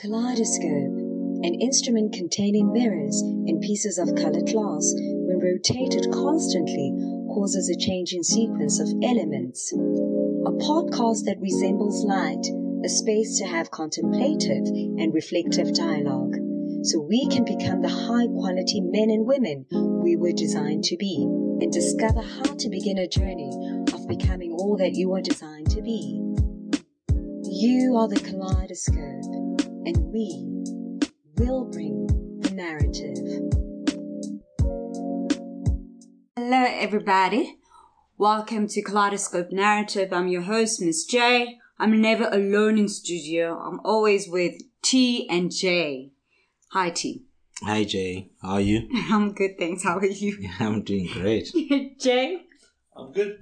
Kaleidoscope, an instrument containing mirrors and pieces of colored glass, when rotated constantly, causes a change in sequence of elements. A podcast that resembles light, a space to have contemplative and reflective dialogue, so we can become the high quality men and women we were designed to be, and discover how to begin a journey of becoming all that you are designed to be. You are the kaleidoscope and we will bring the narrative. Hello, everybody. Welcome to Kaleidoscope Narrative. I'm your host, Miss J. I'm never alone in studio. I'm always with T and J. Hi, T. Hi Jay, how are you? I'm good, thanks. How are you? I'm doing great. Jay, I'm good.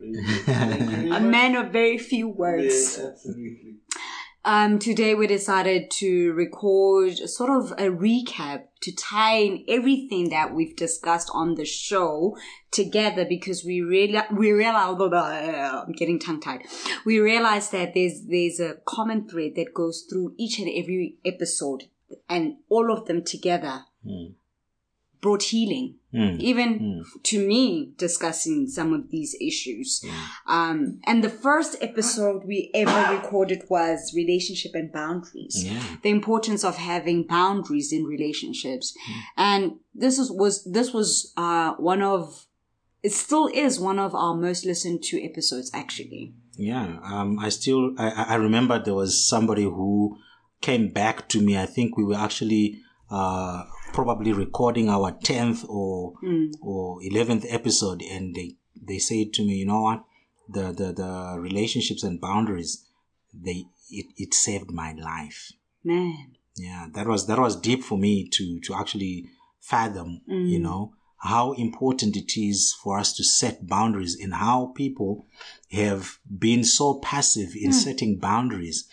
a man of very few words. Yes, absolutely. Um, today we decided to record sort of a recap to tie in everything that we've discussed on the show together because we really we realize I'm getting tongue tied. We realized that there's there's a common thread that goes through each and every episode, and all of them together brought healing. Mm. Even to me, discussing some of these issues. Um, and the first episode we ever recorded was relationship and boundaries. Yeah. The importance of having boundaries in relationships. And this is, was, this was, uh, one of, it still is one of our most listened to episodes, actually. Yeah, um, I still I, I I remember there was somebody who came back to me. I think we were actually uh, probably recording our tenth or hmm. or eleventh episode, and they they said to me, you know what, the the the relationships and boundaries, they it, it saved my life. Man. Yeah, that was that was deep for me to to actually fathom, you hmm. know, how important it is for us to set boundaries and how people have been so passive in hmm. setting boundaries.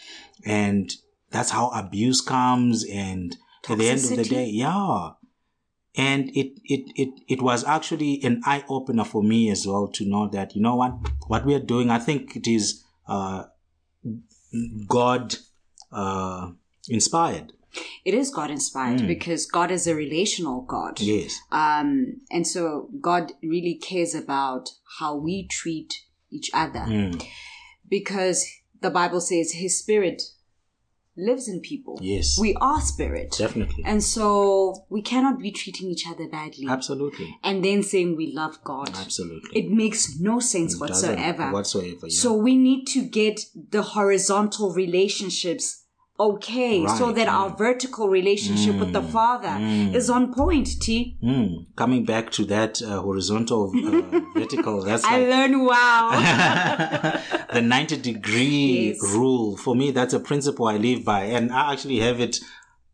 And that's how abuse comes and at the end of the day, yeah. And it, it, it, it was actually an eye opener for me as well to know that, you know what, what we are doing, I think it is, uh, God, uh, inspired. It is God inspired Mm. because God is a relational God. Yes. Um, and so God really cares about how we treat each other Mm. because the Bible says his spirit lives in people. Yes. We are spirit. Definitely. And so we cannot be treating each other badly Absolutely. and then saying we love God. Absolutely. It makes no sense Doesn't- whatsoever. Whatsoever. Yeah. So we need to get the horizontal relationships okay so that yeah. our vertical relationship with the Father is on point, T. Mm. Coming back to that uh, horizontal, uh, vertical, that's I like learned wow. the 90 degree Yes. rule. For me, that's a principle I live by. And I actually have it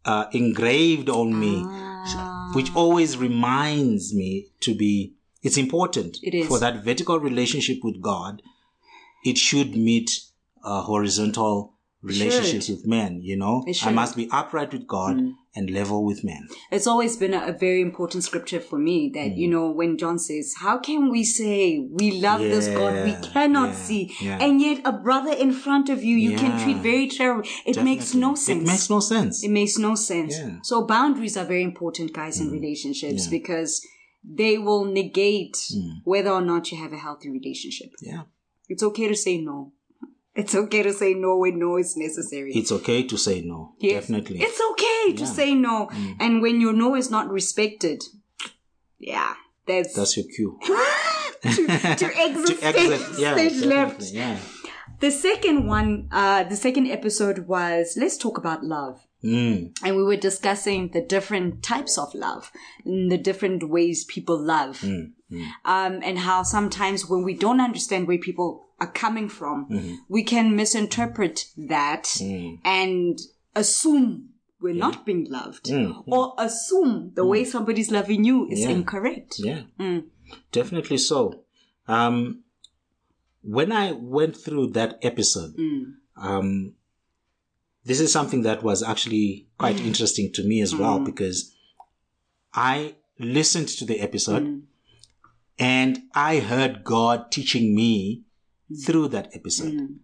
uh, engraved on me, Ah. which always reminds me to be, it's important It is. for that vertical relationship with God. It should meet uh, horizontal relationships should. with men, you know? I. Mm. must be upright with God and level with men. it's always been a, a very important scripture for me that, you know, when John says, How can we say we love this God we cannot yeah, see? yeah. And yet a brother in front of you, you can treat very terribly. It makes no sense. It makes no sense. It makes no sense. Yeah. Mm. So boundaries are very important, guys, in relationships Yeah. because they will negate Mm. whether or not you have a healthy relationship. Yeah. It's okay to say no. It's okay to say no when no is necessary. It's okay to say no. Yes. Definitely. It's okay to Yeah. Mm. say no. And when your no is not respected, yeah, that's, That's your cue. to, to exit, to exit. Yeah. stage left. Yeah. The second one, uh, the second episode was let's talk about love. Mm. and we were discussing the different types of love and the different ways people love Mm. um, and how sometimes when we don't understand where people are coming from Mm-hmm. we can misinterpret that Mm. and assume we're not being loved Mm. or assume the way somebody's loving you is Yeah. incorrect Yeah. Mm. Definitely so. Um, when I went through that episode, Mm. um, this is something that was actually quite Mm. interesting to me as well because I listened to the episode Mm. and I heard God teaching me through that episode. Mm.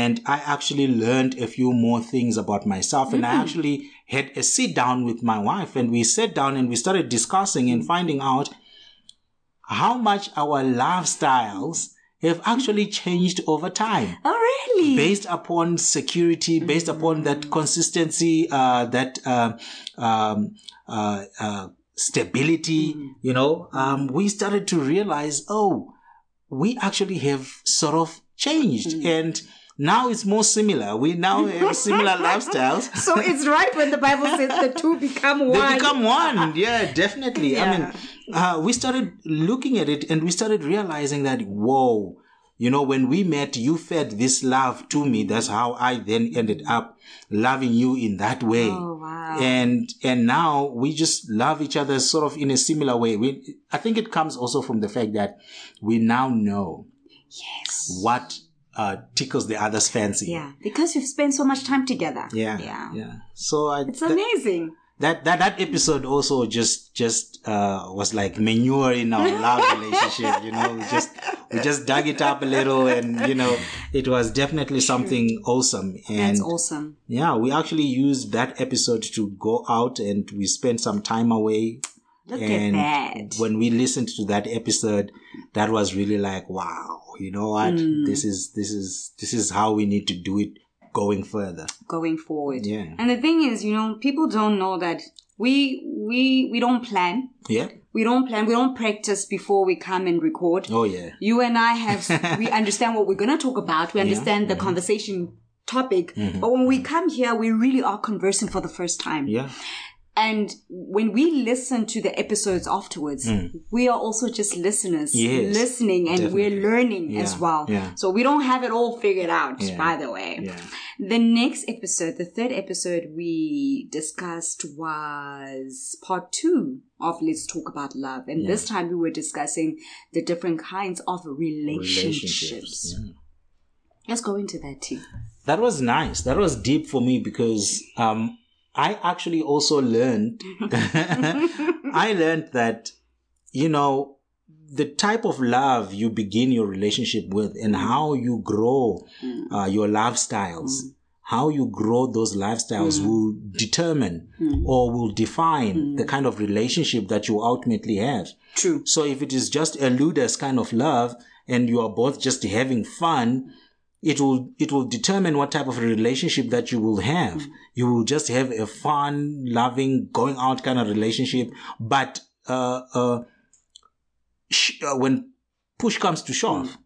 and I actually learned a few more things about myself. And I actually had a sit down with my wife, and we sat down and we started discussing and finding out how much our lifestyles have actually changed over time Oh, really? based upon security, based upon that consistency, uh, that uh, um, uh, uh, stability, you know, um, we started to realize, oh, we actually have sort of changed, and now it's more similar. We now have similar lifestyles. so it's right when the Bible says the two become one. They become one. Yeah, definitely. I mean, uh, we started looking at it and we started realizing that, whoa, you know, when we met, you fed this love to me. That's how I then ended up loving you in that way. Oh, wow. And, and now we just love each other sort of in a similar way. We, I think it comes also from the fact that we now know yes. what, uh, tickles the other's fancy. Yeah, because you've spent so much time together. Yeah. Yeah. Yeah. So I, It's amazing. That that that episode also just just uh was like manure in our love relationship you know we just we just dug it up a little and you know it was definitely something awesome and That's awesome. yeah we actually used that episode to go out and we spent some time away Look and at that. when we listened to that episode that was really like wow you know what Hmm. this is this is this is how we need to do it going further going forward. Yeah. And the thing is, you know, people don't know that we we we don't plan. yeah We don't plan. We don't practice before we come and record. oh yeah You and I have we understand what we're going to talk about. We understand the conversation topic. Mm-hmm. But when we come here, we really are conversing for the first time. yeah And when we listen to the episodes afterwards, we are also just listeners, Mm. Yes, listening, and definitely. we're learning as well. yeah. So we don't have it all figured out, Yeah, by the way. yeah The next episode, the third episode we discussed was part two of Let's Talk About Love. And this time we were discussing the different kinds of relationships. yeah. Let's go into that too. That was nice. That was deep for me because um, I actually also learned. Mm-hmm. I learned that you know the type of love you begin your relationship with and mm. how you grow mm. uh, your lifestyles. Mm. How you grow those lifestyles will determine or will define the kind of relationship that you ultimately have. True. So if it is just a ludus kind of love and you are both just having fun, it will it will determine what type of a relationship that you will have. You will just have a fun, loving, going out kind of relationship. But uh, uh, sh- uh, when push comes to shove,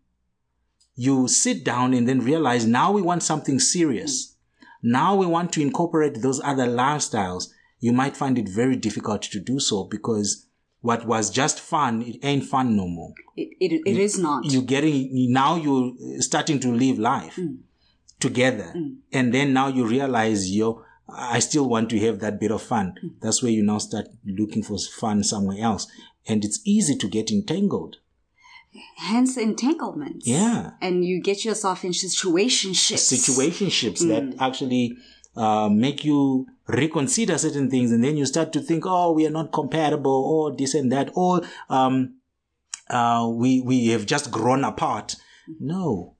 you sit down and then realize now we want something serious. Now we want to incorporate those other lifestyles. You might find it very difficult to do so because what was just fun, it ain't fun no more. It, it, it is not. You're getting, now you're starting to live life mm. together. Mm. And then now you realize, yo, I still want to have that bit of fun. Mm. That's where you now start looking for fun somewhere else. And it's easy to get entangled. Hence entanglements. Yeah. And you get yourself in situationships. situationships that actually uh, make you reconsider certain things and then you start to think oh we are not compatible or this and that or um, uh, we we have just grown apart. No.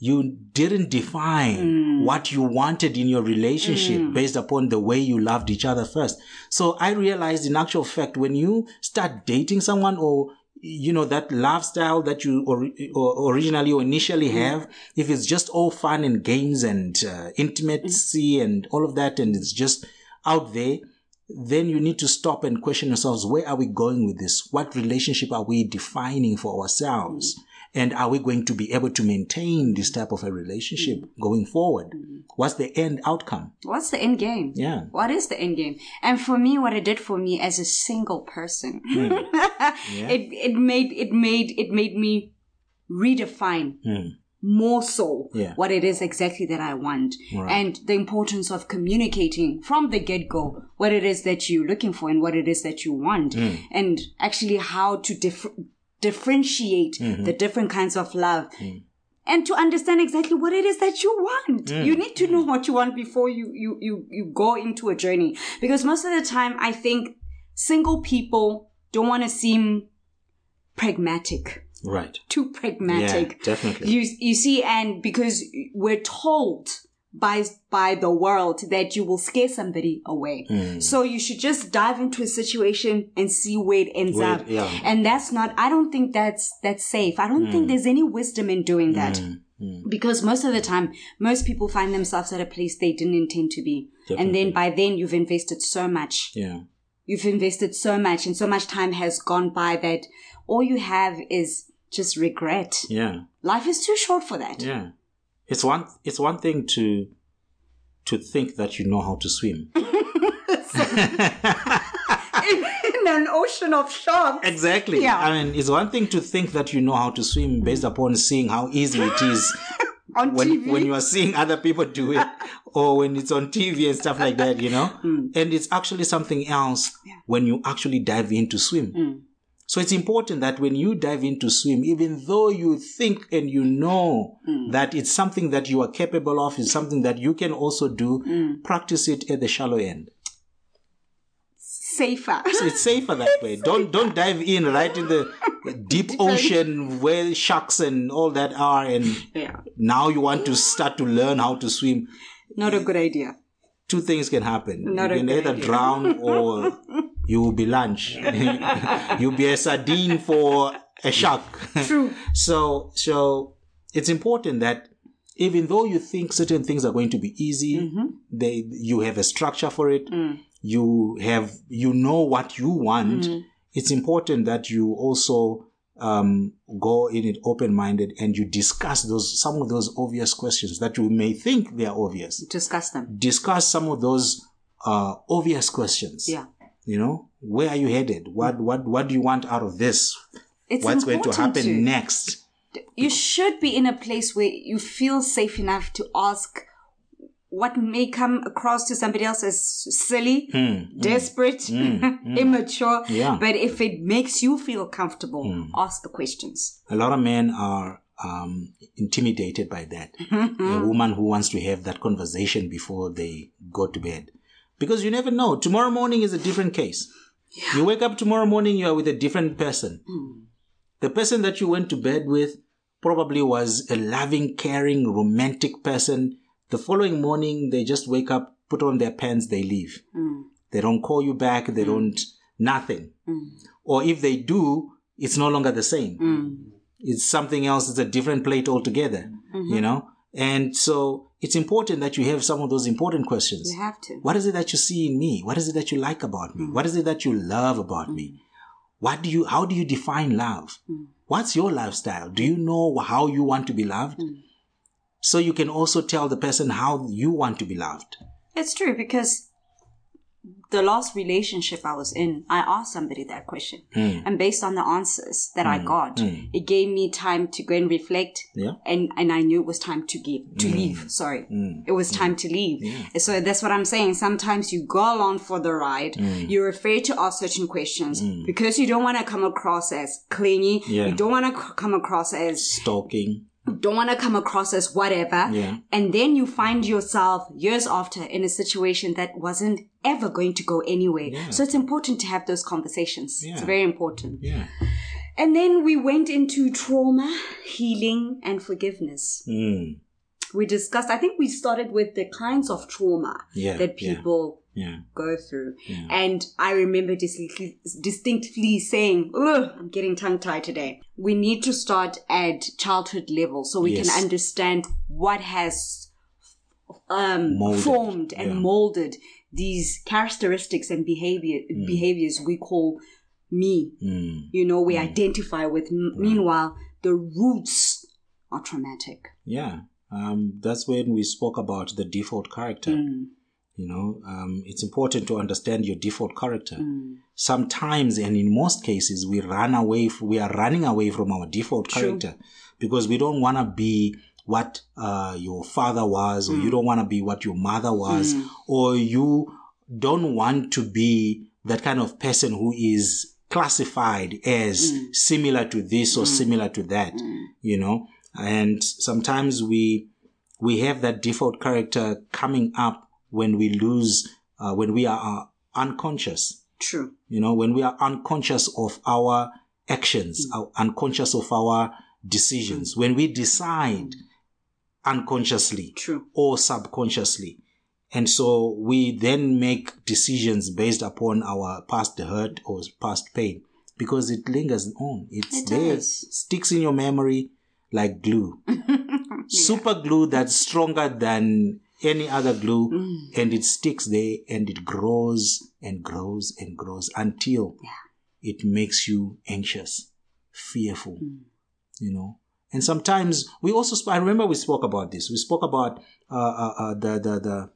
You didn't define what you wanted in your relationship based upon the way you loved each other first. So i realized in actual fact when you start dating someone or you know that lifestyle that you or, or originally or initially have if it's just all fun and games and uh, intimacy and all of that and it's just out there then you need to stop and question yourselves where are we going with this? What relationship are we defining for ourselves and are we going to be able to maintain this type of a relationship going forward what's the end outcome What's the end game? Yeah. What is the end game? And for me, what it did for me as a single person, Hmm. it it made it made it made me redefine more so. Yeah. what it is exactly that I want Right. and the importance of communicating from the get go what it is that you're looking for and what it is that you want Hmm. and actually how to dif- differentiate Mm-hmm. the different kinds of love Hmm. and to understand exactly what it is that you want. You need to know what you want before you, you, you, you go into a journey. Because most of the time, I think single people don't want to seem pragmatic. Right. too pragmatic. Yeah, definitely. You you see, and because we're told by by the world that you will scare somebody away, Mm. so you should just dive into a situation and see where it ends Where up. yeah. And that's not. I don't think that's that's safe. I don't think hmm. there's any wisdom in doing that. Hmm. Hmm. Because most of the time, most people find themselves at a place they didn't intend to be. And then by then, you've invested so much Yeah. you've invested so much and so much time has gone by that all you have is just regret. Yeah. Life is too short for that. Yeah. It's one it's one thing to to think that you know how to swim. In an ocean of sharks. Exactly. Yeah. I mean, it's one thing to think that you know how to swim based upon seeing how easy it is On when TV. when you are seeing other people do it or when it's on TV and stuff like that, you know? Mm. And it's actually something else when you actually dive in to swim. Mm. So it's important that when you dive into swim, even though you think and you know mm. that it's something that you are capable of, it's something that you can also do, mm. practice it at the shallow end. Safer. So it's safer that way. Don't don't dive in right in the deep ocean where sharks and all that are, and yeah. now you want to start to learn how to swim. Not a good idea. Two things can happen. Not you can either idea. drown or you will be lunch. You'll be a sardine for a shark. True. So so it's important that even though you think certain things are going to be easy, Mm-hmm. they you have a structure for it. Mm. You have you know what you want. Mm-hmm. It's important that you also um, go in it open minded and you discuss those some of those obvious questions that you may think they are obvious. Discuss them. Discuss some of those uh, obvious questions. Yeah. You know, where are you headed? What what what do you want out of this? It's What's going to happen next? You should be in a place where you feel safe enough to ask what may come across to somebody else as silly, desperate, immature. Hmm, Yeah. Hmm. But if it makes you feel comfortable, ask the questions. A lot of men are um, intimidated by that. a woman who wants to have that conversation before they go to bed. Because you never know. Tomorrow morning is a different case. You wake up tomorrow morning, you are with a different person. Hmm. The person that you went to bed with probably was a loving, caring, romantic person. The following morning, they just wake up, put on their pants, they leave. Hmm. They don't call you back, they hmm. don't, nothing. Or if they do, it's no longer the same it's something else it's a different plate altogether mm-hmm. you know and so it's important that you have some of those important questions. You have to. what is it that you see in me? What is it that you like about me? Mm. What is it that you love about me? Mm. What do you how do you define love? Mm. What's your lifestyle? Do you know how you want to be loved? So you can also tell the person how you want to be loved. It's true because the last relationship I was in, I asked somebody that question. Hmm. And based on the answers that I hmm. got, hmm. it gave me time to go and reflect. Yeah. And, and I knew it was time to give, to hmm. leave. Sorry. It was time to leave. So that's what I'm saying. Sometimes you go along for the ride. You're afraid to ask certain questions because you don't want to come across as clingy. Yeah. You don't want to c- come across as stalking don't want to come across as whatever. Yeah. And then you find yourself years after in a situation that wasn't ever going to go anywhere. So it's important to have those conversations. It's very important. yeah And then we went into trauma, healing, and forgiveness. mm. We discussed, I think we started with the kinds of trauma Yeah, that yeah. people yeah go through. And I remember distinctly, distinctly saying, Ugh, I'm getting tongue tied today. We need to start at childhood level so we Yes. can understand what has um, formed and yeah. molded these characteristics and behavior behaviors we call me. mm. You know, we identify with. Meanwhile, the roots are traumatic. Yeah, um, that's when we spoke about the default character. Mm. You know, um, it's important to understand your default character. Mm. Sometimes, and in most cases, we run away. f- We are running away from our default character because we don't want to be what uh, your father was, or Mm. you don't want to be what your mother was, or you don't want to be that kind of person who is classified as Mm. similar to this or similar to that. You know, and sometimes we we have that default character coming up when we lose, uh, when we are uh, unconscious. True. You know, when we are unconscious of our actions, our unconscious of our decisions. When we decide unconsciously True. or subconsciously. And so we then make decisions based upon our past hurt or past pain because it lingers on. It's It there, does. sticks in your memory like glue. Super glue that's stronger than any other glue Mm. and it sticks there and it grows and grows and grows until it makes you anxious, fearful, Mm. you know. And sometimes we also, sp- I remember we spoke about this. We spoke about uh, uh, uh, the, the, the,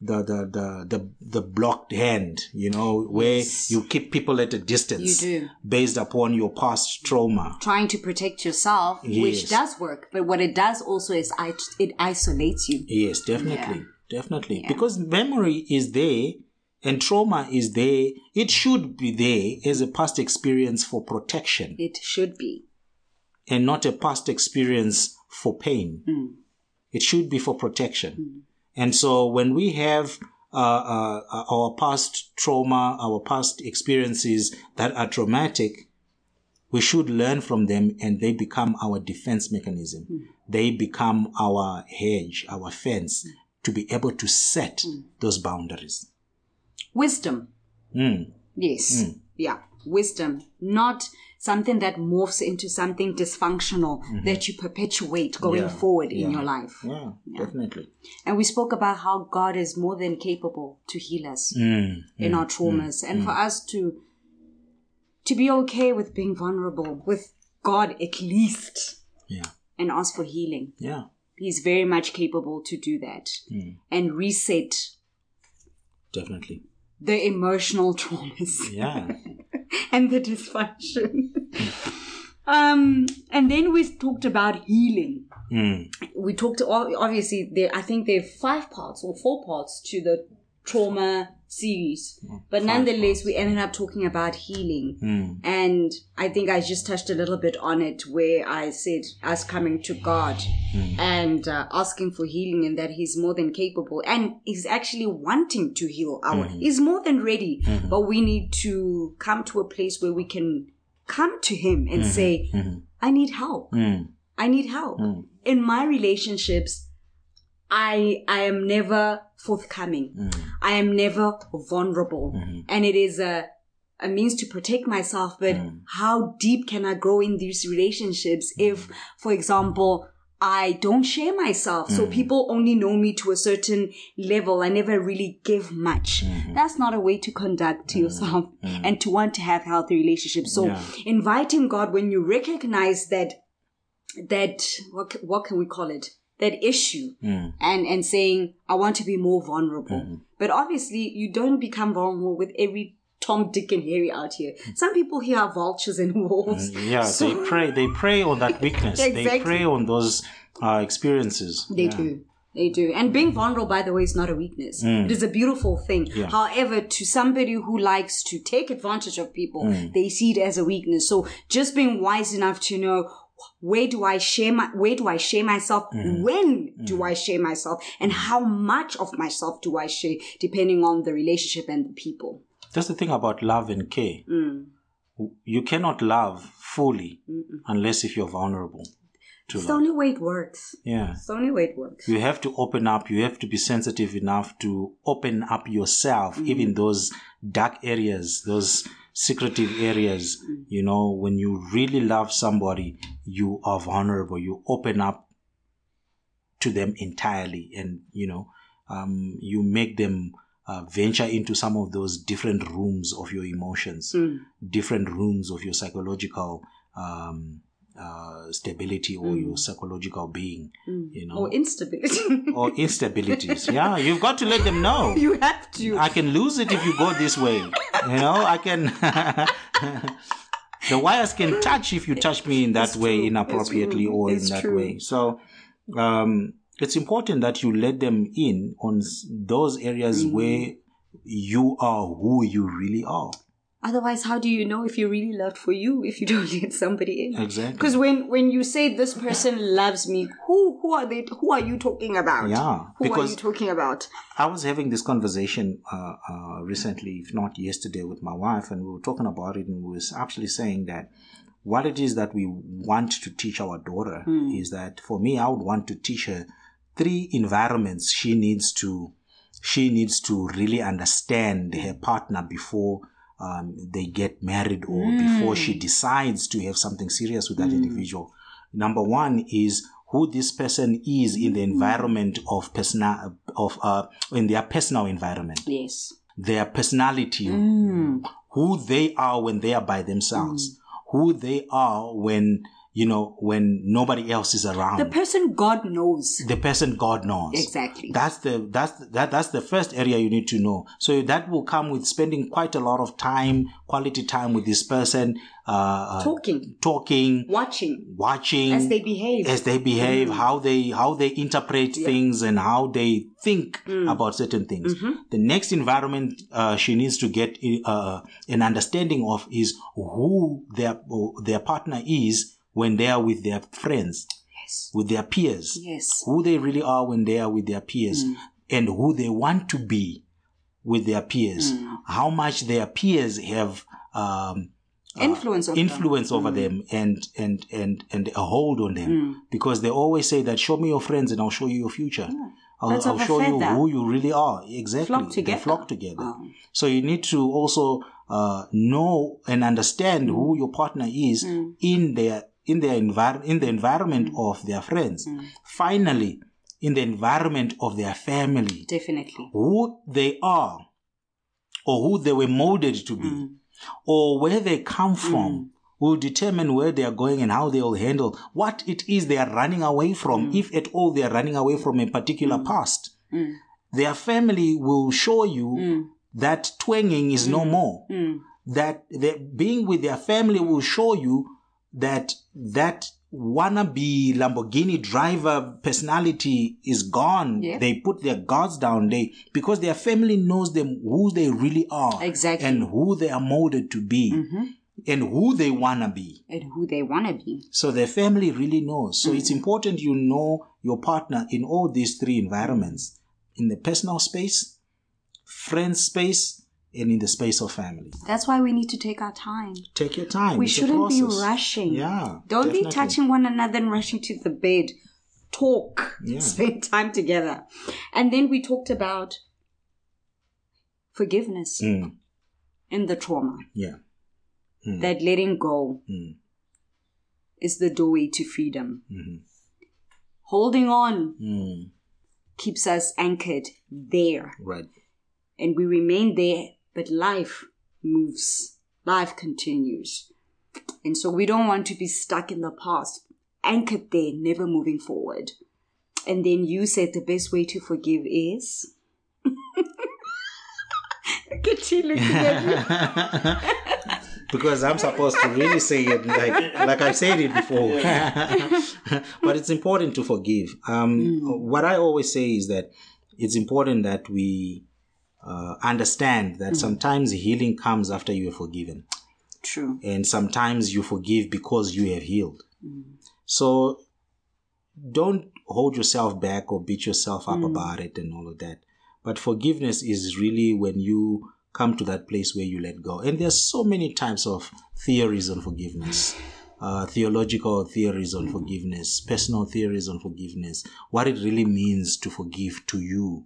the, the, the, the, the blocked hand, you know, where Yes. you keep people at a distance You do. based upon your past trauma. Trying to protect yourself, Yes. which does work, but what it does also is it isolates you. Yes, definitely. Yeah. Definitely. Yeah. Because memory is there and trauma is there. It should be there as a past experience for protection It should be. and not a past experience for pain. Mm. It should be for protection. And so when we have uh, uh, our past trauma, our past experiences that are traumatic, we should learn from them and they become our defense mechanism. They become our hedge, our fence to be able to set those boundaries. Wisdom. Mm. Yes. Yeah. Wisdom. Not something that morphs into something dysfunctional that you perpetuate going Mm-hmm. Yeah. forward in your life. Yeah, definitely. And we spoke about how God is more than capable to heal us Mm. in our traumas and for us to to be okay with being vulnerable with God at least Yeah, and ask for healing. yeah. He's very much capable to do that and reset Definitely. the emotional traumas. Yeah. and the dysfunction. um, and then we talked about healing. Mm. We talked obviously there. I think there are five parts or four parts to the trauma series, but five nonetheless, we ended up talking about healing. Mm. And I think I just touched a little bit on it where I said us coming to God and uh, asking for healing and that He's more than capable and He's actually wanting to heal our, He's more than ready. But we need to come to a place where we can come to Him and say, I need help. Mm. I need help. In my relationships, I I am never forthcoming. Mm. I am never vulnerable. Mm-hmm. And it is a a means to protect myself, but mm. how deep can I grow in these relationships mm-hmm. if, for example, I don't share myself. So mm. people only know me to a certain level. I never really give much. Mm-hmm. That's not a way to conduct yourself and to want to have healthy relationships. So Yeah. inviting God when you recognize that that what what can we call it that issue Mm. and and saying I want to be more vulnerable Mm-hmm. but obviously you don't become vulnerable with every Tom Dick and Harry out here some people here are vultures and wolves Mm. Yeah, So- they prey. They prey on that weakness. They Exactly. prey on those uh, experiences. They do. They do. And being vulnerable, by the way, is not a weakness. It is a beautiful thing. Mm. Yeah. However, to somebody who likes to take advantage of people, Mm. they see it as a weakness. So just being wise enough to know where do I share my, where do I share myself? Mm. When do I share myself? And how much of myself do I share depending on the relationship and the people? That's the thing about love and care. Mm. You cannot love fully unless if you're vulnerable to It's the only way it works. Yeah. It's the only way it works. You have to open up. You have to be sensitive enough to open up yourself, even those dark areas, those secretive areas. You know, when you really love somebody, you are vulnerable. You open up to them entirely, and you know, um, you make them uh, venture into some of those different rooms of your emotions, different rooms of your psychological. Um, uh, stability or your psychological being, you know, Or instability. or instabilities. yeah, you've got to let them know. you have to. I can lose it if you go this way. You know, I can. the wires can touch if you touch me in that It's way, true. Inappropriately, true. or It's in that true. way. So, um, it's important that you let them in on those areas Mm. where you are who you really are. Otherwise, how do you know if you're really loved for you if you don't let somebody in? Exactly. Because when when you say this person loves me, who who are they? Who are you talking about? Yeah, Who are you talking about? I was having this conversation uh, uh, recently, if not yesterday, with my wife, and we were talking about it, and we was actually saying that what it is that we want to teach our daughter is that for me, I would want to teach her three environments she needs to she needs to really understand her partner before um, they get married or hmm. before she decides to have something serious with that hmm. individual. Number one is who this person is in the hmm. environment of personal of uh, in their personal environment. Yes. their personality, who they are when they are by themselves, who they are when, you know, when nobody else is around. The person God knows. the person God knows. Exactly. That's the that's that that's the first area you need to know. So that will come with spending quite a lot of time, quality time with this person, uh, uh, Talking, talking, watching watching as they behave. as they behave, how they how they interpret things, and how they think about certain things. The next environment uh, she needs to get uh, an understanding of is who their their partner is when they are with their friends, yes. with their peers, Yes. who they really are when they are with their peers, and who they want to be with their peers. How much their peers have. Um, Influence over them. influence over them and and and and a hold on them Mm. because they always say that show me your friends and I'll show you your future. I'll, I'll a show you who you really are. Exactly. Flock They flock together. Oh. So you need to also uh, know and understand who Mm. your partner is in their in their envir- in the environment Mm. of their friends. Mm. Finally, in the environment of their family Definitely. who they are or who they were molded to be Mm. or where they come from mm. will determine where they are going and how they will handle what it is they are running away from, mm. if at all they are running away from a particular past. Their family will show you that twanging is no more. That being with their family will show you that that wannabe Lamborghini driver personality is gone. Yeah. They put their guards down. They because their family knows them who they really are, Exactly. and who they are molded to be, mm-hmm. and who they wanna be. And who they want to be. So their family really knows. So it's mm-hmm. important you know your partner in all these three environments: in the personal space, friend space, and in the space of family. That's why we need to take our time. Take your time. We It's shouldn't be rushing. Yeah. Don't be touching one another and rushing to the bed. Talk. Yeah. Spend time together. And then we talked about forgiveness Mm, in the trauma. yeah. That letting go Mm. is the doorway to freedom. Mhm. Holding on Mm, keeps us anchored there. right. And we remain there, but life moves. Life continues. And so we don't want to be stuck in the past, anchored there, never moving forward. And then you said the best way to forgive is. Look at you looking at me. because I'm supposed to really say it like like I've said it before. but it's important to forgive. Um, What I always say is that it's important that we uh, understand that hmm. sometimes healing comes after you have forgiven. True. and sometimes you forgive because you have healed. Hmm. So don't hold yourself back or beat yourself up hmm. about it and all of that. But forgiveness is really when you come to that place where you let go. And there's so many types of theories on forgiveness. Uh, theological theories on forgiveness, personal theories on forgiveness, what it really means to forgive to you.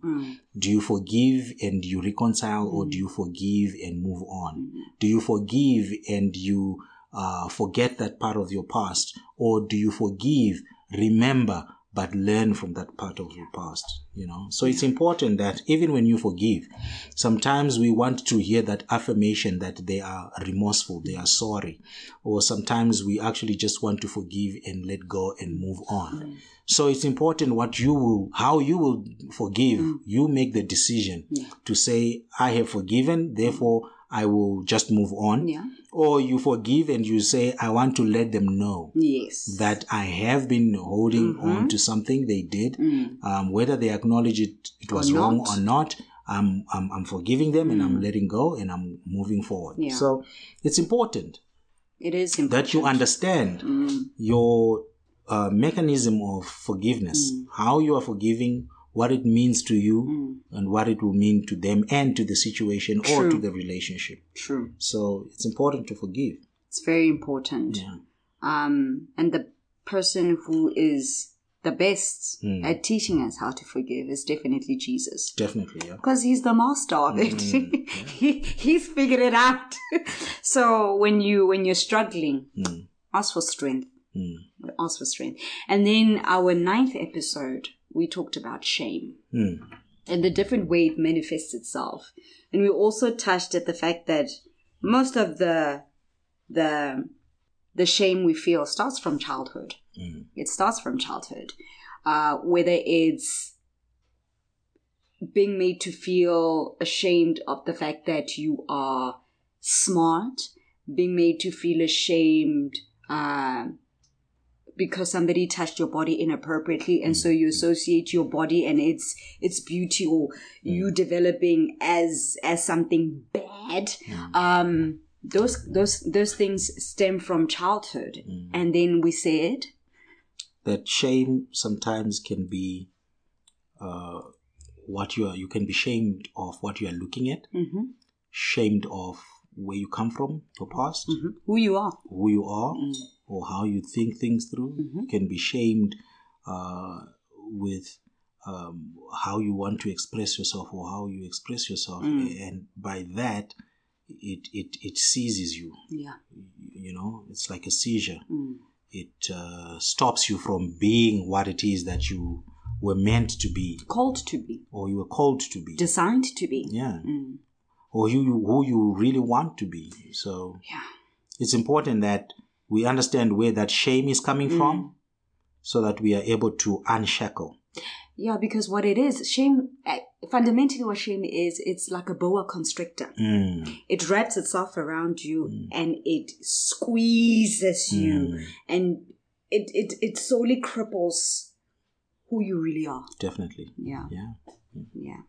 Do you forgive and you reconcile, or do you forgive and move on? Do you forgive and you uh, forget that part of your past, or do you forgive, remember, but learn from that part of your past? You know, so it's important that even when you forgive, sometimes we want to hear that affirmation that they are remorseful, they are sorry, or sometimes we actually just want to forgive and let go and move on. Mm. So it's important what you will, how you will forgive. Mm. You make the decision to say, I have forgiven, therefore I will just move on. Yeah. Or you forgive and you say, I want to let them know Yes. that I have been holding mm-hmm. on to something they did, mm. um, whether they acknowledge it, it was wrong not. or not. I'm, I'm, I'm forgiving them and I'm mm. letting go and I'm moving forward. Yeah. So it's important It is important. that you understand mm. your uh, mechanism of forgiveness, how you are forgiving, what it means to you, and what it will mean to them and to the situation or to the relationship. True. So it's important to forgive. It's very important. Yeah. Um, and the person who is the best Mm. at teaching us how to forgive is definitely Jesus. Definitely, yeah. Because he's the master of it. Mm, he, he's figured it out. so when you when you're struggling, Mm. ask for strength. Mm. Ask for strength. And then our ninth episode, we talked about shame Mm. and the different way it manifests itself. And we also touched at the fact that most of the the the shame we feel starts from childhood. Mm. It starts from childhood, uh, whether it's being made to feel ashamed of the fact that you are smart, being made to feel ashamed uh, because somebody touched your body inappropriately, and so you associate your body and its its beauty or you developing as as something bad. Um, those those those things stem from childhood, and then we said That shame sometimes can be uh, what you are. You can be shamed of what you are looking at, mm-hmm. shamed of where you come from, your past, mhm, who you are. who you are, Mm. Or how you think things through. Mhm. You can be shamed uh, with um, how you want to express yourself or how you express yourself, Mm. and by that, it it it seizes you. Yeah. You know, it's like a seizure. Mm. It uh, stops you from being what it is that you were meant to be, Called to be, or you were called to be. designed to be. yeah, Mm. or you who you really want to be. So Yeah. it's important that we understand where that shame is coming Mm. from, so that we are able to unshackle. Yeah, because what it is, shame, eh, fundamentally what shame is, it's like a boa constrictor. Mm. It wraps itself around you and it squeezes you Mm. and it, it, it solely cripples who you really are. Definitely. Yeah, Yeah. yeah.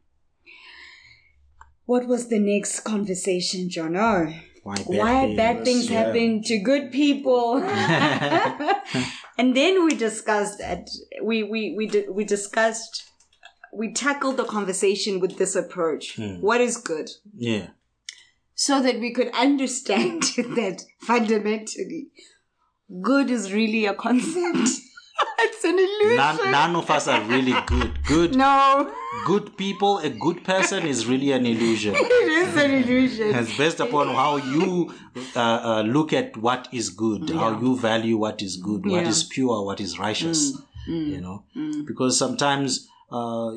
What was the next conversation, John? Oh, Why bad why things? bad things Yeah. happen to good people. and then we discussed that we we we di- we discussed we tackled the conversation with this approach. Hmm. What is good? Yeah. So that we could understand that fundamentally good is really a concept. it's an illusion. None, none of us are really good. Good, no, good people. A good person is really an illusion. it is an illusion. It's based upon how you uh, uh, look at what is good, how you value what is good, what Yeah. is pure, what is righteous. You know, because sometimes uh,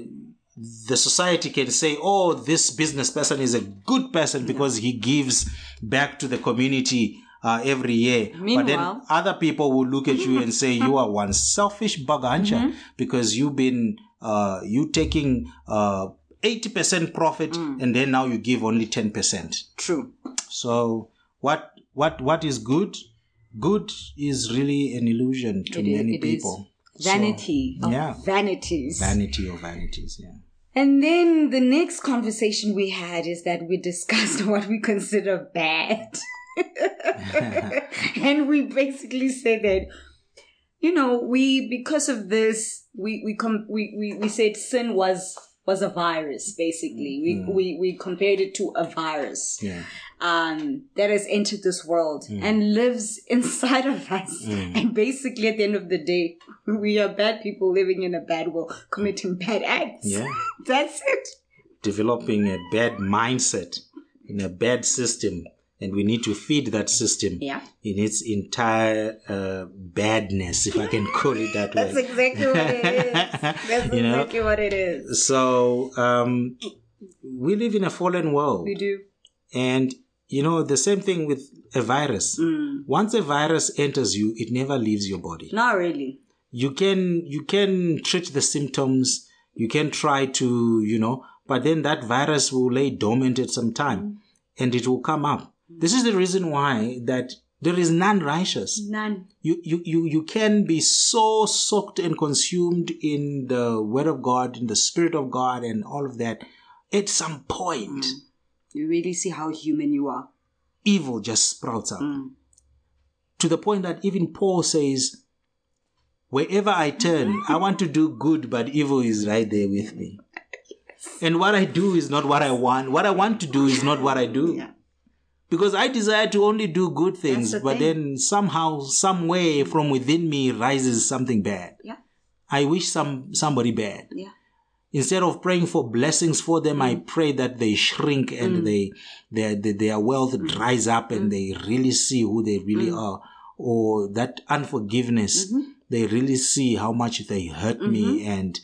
the society can say, "Oh, this business person is a good person because he gives back to the community." Uh, every year, but then other people will look at you and say you are one selfish bagancha Mm-hmm. because you've been uh, you taking uh, 80% profit Mm. and then now you give only 10%. True. So what what what is good? Good is really an illusion to It is- many is. people. Vanity. So, of yeah. Vanities. Vanity of vanities, yeah. And then the next conversation we had is that we discussed what we consider bad. and we basically said that, you know, we, because of this, we, we, com- we, we, we said sin was, was a virus, basically. We, mm. we, we compared it to a virus. Yeah. Um, that has entered this world mm. and lives inside of us. Mm. And basically, at the end of the day, we are bad people living in a bad world, committing bad acts. Yeah. That's it. Developing a bad mindset in a bad system. And we need to feed that system Yeah. in its entire uh, badness, if I can call it that That's way. exactly what it is. That's You know? exactly what it is. So um, we live in a fallen world. We do. And you know, the same thing with a virus. Mm. Once a virus enters you, it never leaves your body. Not really. You can you can treat the symptoms, you can try to, you know, but then that virus will lay dormant at some time and it will come up. This is the reason why that there is none righteous. None. You, you, you, you can be so soaked and consumed in the word of God, in the spirit of God and all of that. At some point, You really see how human you are. evil just sprouts up Mm. to the point that even Paul says, Wherever I turn, I want to do good, but evil is right there with me. And what I do is not what I want. What I want to do is not what I do. Yeah. Because I desire to only do good things, the but thing. then somehow, some way from within me rises something bad. Yeah. I wish some somebody bad. Yeah. Instead of praying for blessings for them, I mm. pray that they shrink and mm. they, their, their their wealth mm. dries up and they really see who they really are, or that unforgiveness. Mm-hmm. They really see how much they hurt me mm-hmm. and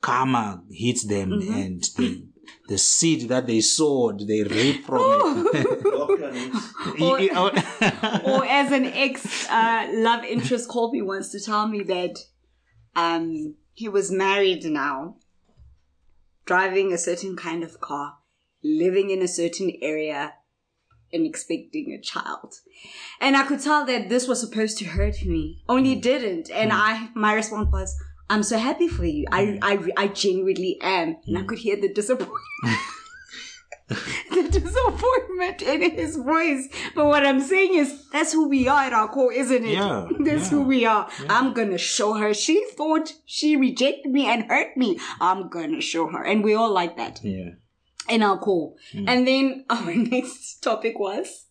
karma hits them mm-hmm. and the, the seed that they sowed, they reap from it. You know? or as an ex uh, love interest called me once to tell me that um, he was married now, driving a certain kind of car, living in a certain area, and expecting a child. And I could tell that this was supposed to hurt me, only it didn't. And I, my response was, "I'm so happy for you. I, I, I genuinely am." And I could hear the disappointment. the disappointment in his voice. But what I'm saying is, that's who we are at our core, isn't it? Yeah, that's yeah. who we are. I'm gonna show her. She thought she rejected me and hurt me. I'm gonna show her. And we all like that yeah. in our core. Hmm. And then our next topic was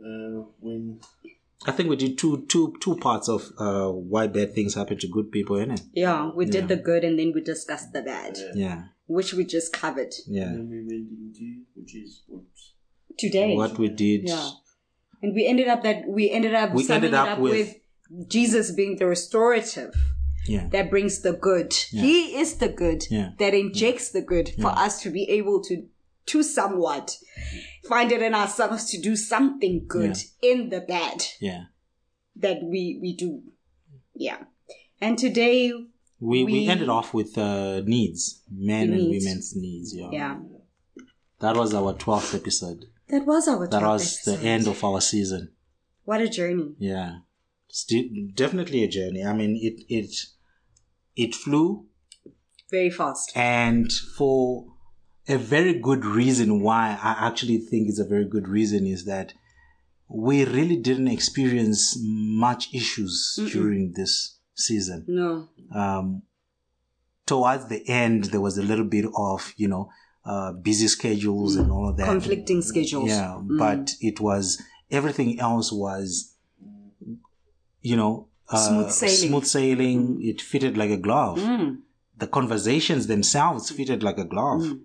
Uh, when I think we did two two two parts of uh, why bad things happen to good people, innit? yeah, we did Yeah. the good and then we discussed the bad, Yeah, which we just covered yeah. then we went into which is what today. What we did. Yeah. And we ended up that we ended up We ended up up with- with, Jesus being the restorative Yeah. that brings the good. He is the good Yeah. that injects the good for us to be able to to somewhat find it in ourselves to do something good in the bad Yeah. that we we do. Yeah. And today We, we We- ended off with uh, needs, men and Needs. women's needs. Yeah. yeah. That was our 12th episode. That was our That was the end of our season. What a journey. Yeah. Still, definitely a journey. I mean, it, it, it flew Very fast. and for a very good reason why I actually think it's a very good reason is that we really didn't experience much issues during this season. No. Um, towards the end, there was a little bit of, you know, uh, busy schedules and all of that. Conflicting schedules. Yeah, but it was everything else was, you know, uh, Smooth sailing. Smooth sailing. It fitted like a glove. Mm. The conversations themselves fitted like a glove.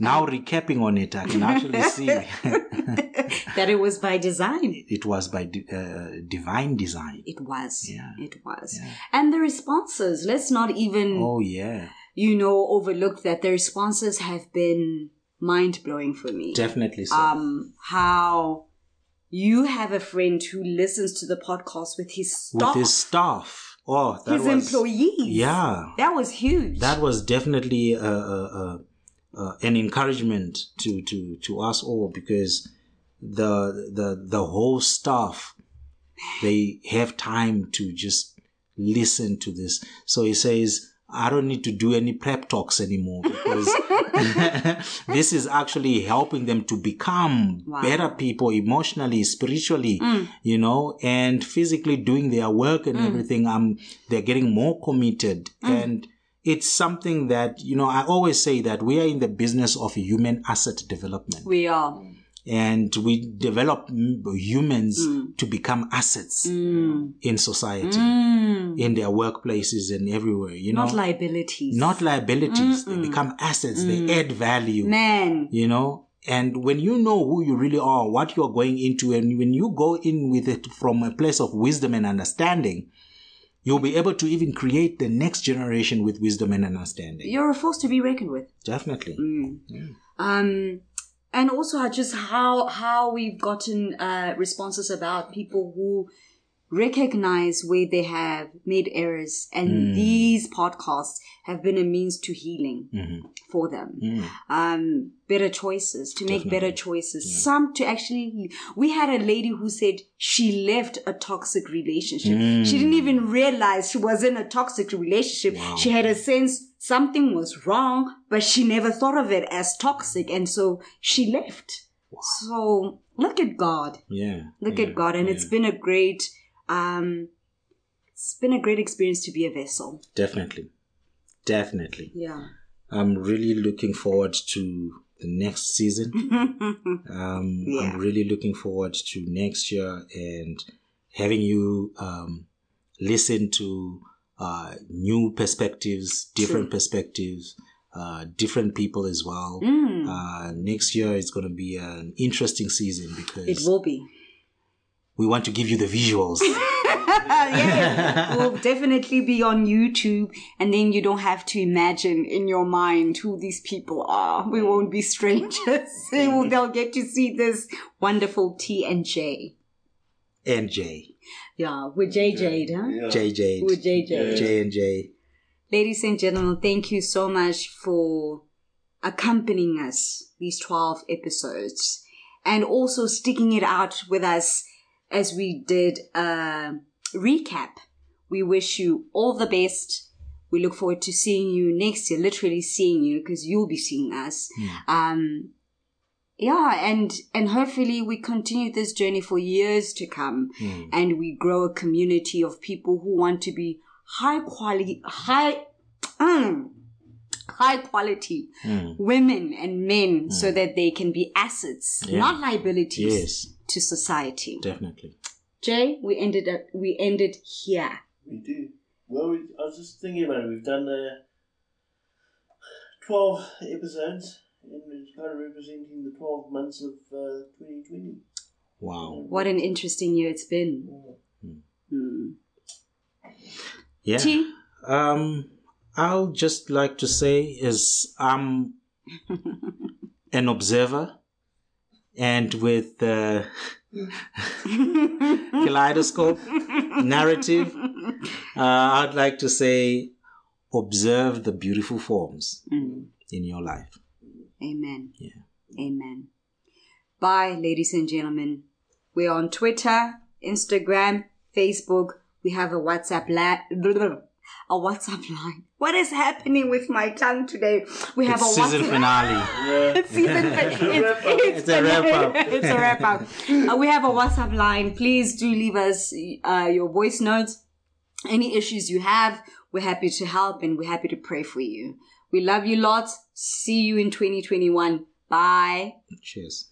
Now recapping on it, I can actually see that it was by design. it was by di- uh, divine design. It was. Yeah. It was. Yeah. And the responses, let's not even, Oh yeah, you know, overlook that the responses have been mind blowing for me. definitely so. Um, how you have a friend who listens to the podcast with his staff, With his staff. Oh, that his was employees. yeah. That was huge. that was definitely uh, uh, uh, an encouragement to, to, to us all because the the the whole staff they have time to just listen to this. So he says, I don't need to do any prep talks anymore because this is actually helping them to become Wow. better people emotionally, spiritually, you know, and physically doing their work and everything. Um, they're getting more committed and it's something that, you know, I always say that we are in the business of human asset development we are. and we develop humans to become assets Mm. in society, Mm. in their workplaces and everywhere, you know. Not liabilities. Not liabilities. They become assets. They add value, Man. you know. And when you know who you really are, what you're going into, and when you go in with it from a place of wisdom and understanding, you'll be able to even create the next generation with wisdom and understanding. You're a force to be reckoned with. Definitely. um and also just how how we've gotten uh responses about people who recognize where they have made errors and Mm. these podcasts have been a means to healing Mm-hmm. for them Mm. um better choices to make better choices some to actually we had a lady who said she left a toxic relationship Mm. she didn't even realize she was in a toxic relationship she had a sense something was wrong but she never thought of it as toxic and so she left so look at god Yeah. look yeah, at god and yeah. it's been a great um it's been a great experience to be a vessel Definitely. Definitely. yeah I'm really looking forward to the next season. Um, Yeah. I'm really looking forward to next year and having you um, listen to uh, new perspectives, different perspectives, uh, different people as well. Mm, Uh, next year is going to be an interesting season because it will be. We want to give you the visuals. yeah, we'll definitely be on YouTube, and then you don't have to imagine in your mind who these people are. We won't be strangers. They will- They'll get to see this wonderful T and J. and J. Yeah, with JJ, huh? Yeah. J J. With JJ. J and J. Ladies and gentlemen, thank you so much for accompanying us these 12 episodes and also sticking it out with us as we did a recap. We wish you all the best. We look forward to seeing you next year, literally seeing you because you'll be seeing us. Um, yeah, and, and hopefully we continue this journey for years to come and we grow a community of people who want to be high quality, high, mm, high quality women and men so that they can be assets, Yeah. not liabilities Yes, to society. definitely. Jay, we ended up, we ended here. We do. Well, we, I was just thinking about it. We've done uh, 12 episodes, and it's kind of representing the 12 months of uh, 2020. Wow. What an interesting year it's been. Yeah. T, Um, I'll just like to say is I'm an observer, and with the kaleidoscope narrative, uh, I'd like to say observe the beautiful forms Mm. in your life. Amen. Yeah. Amen. Bye, ladies and gentlemen. We're on Twitter, Instagram, Facebook. We have a WhatsApp la- a WhatsApp line. What is happening with my tongue today? We have It's a season WhatsApp finale. Yeah. It's season fin- it's, It's a wrap up. it's a wrap up. Uh, we have a WhatsApp line. Please do leave us uh, your voice notes. Any issues you have, we're happy to help and we're happy to pray for you. We love you lots. See you in 2021. Bye. Cheers.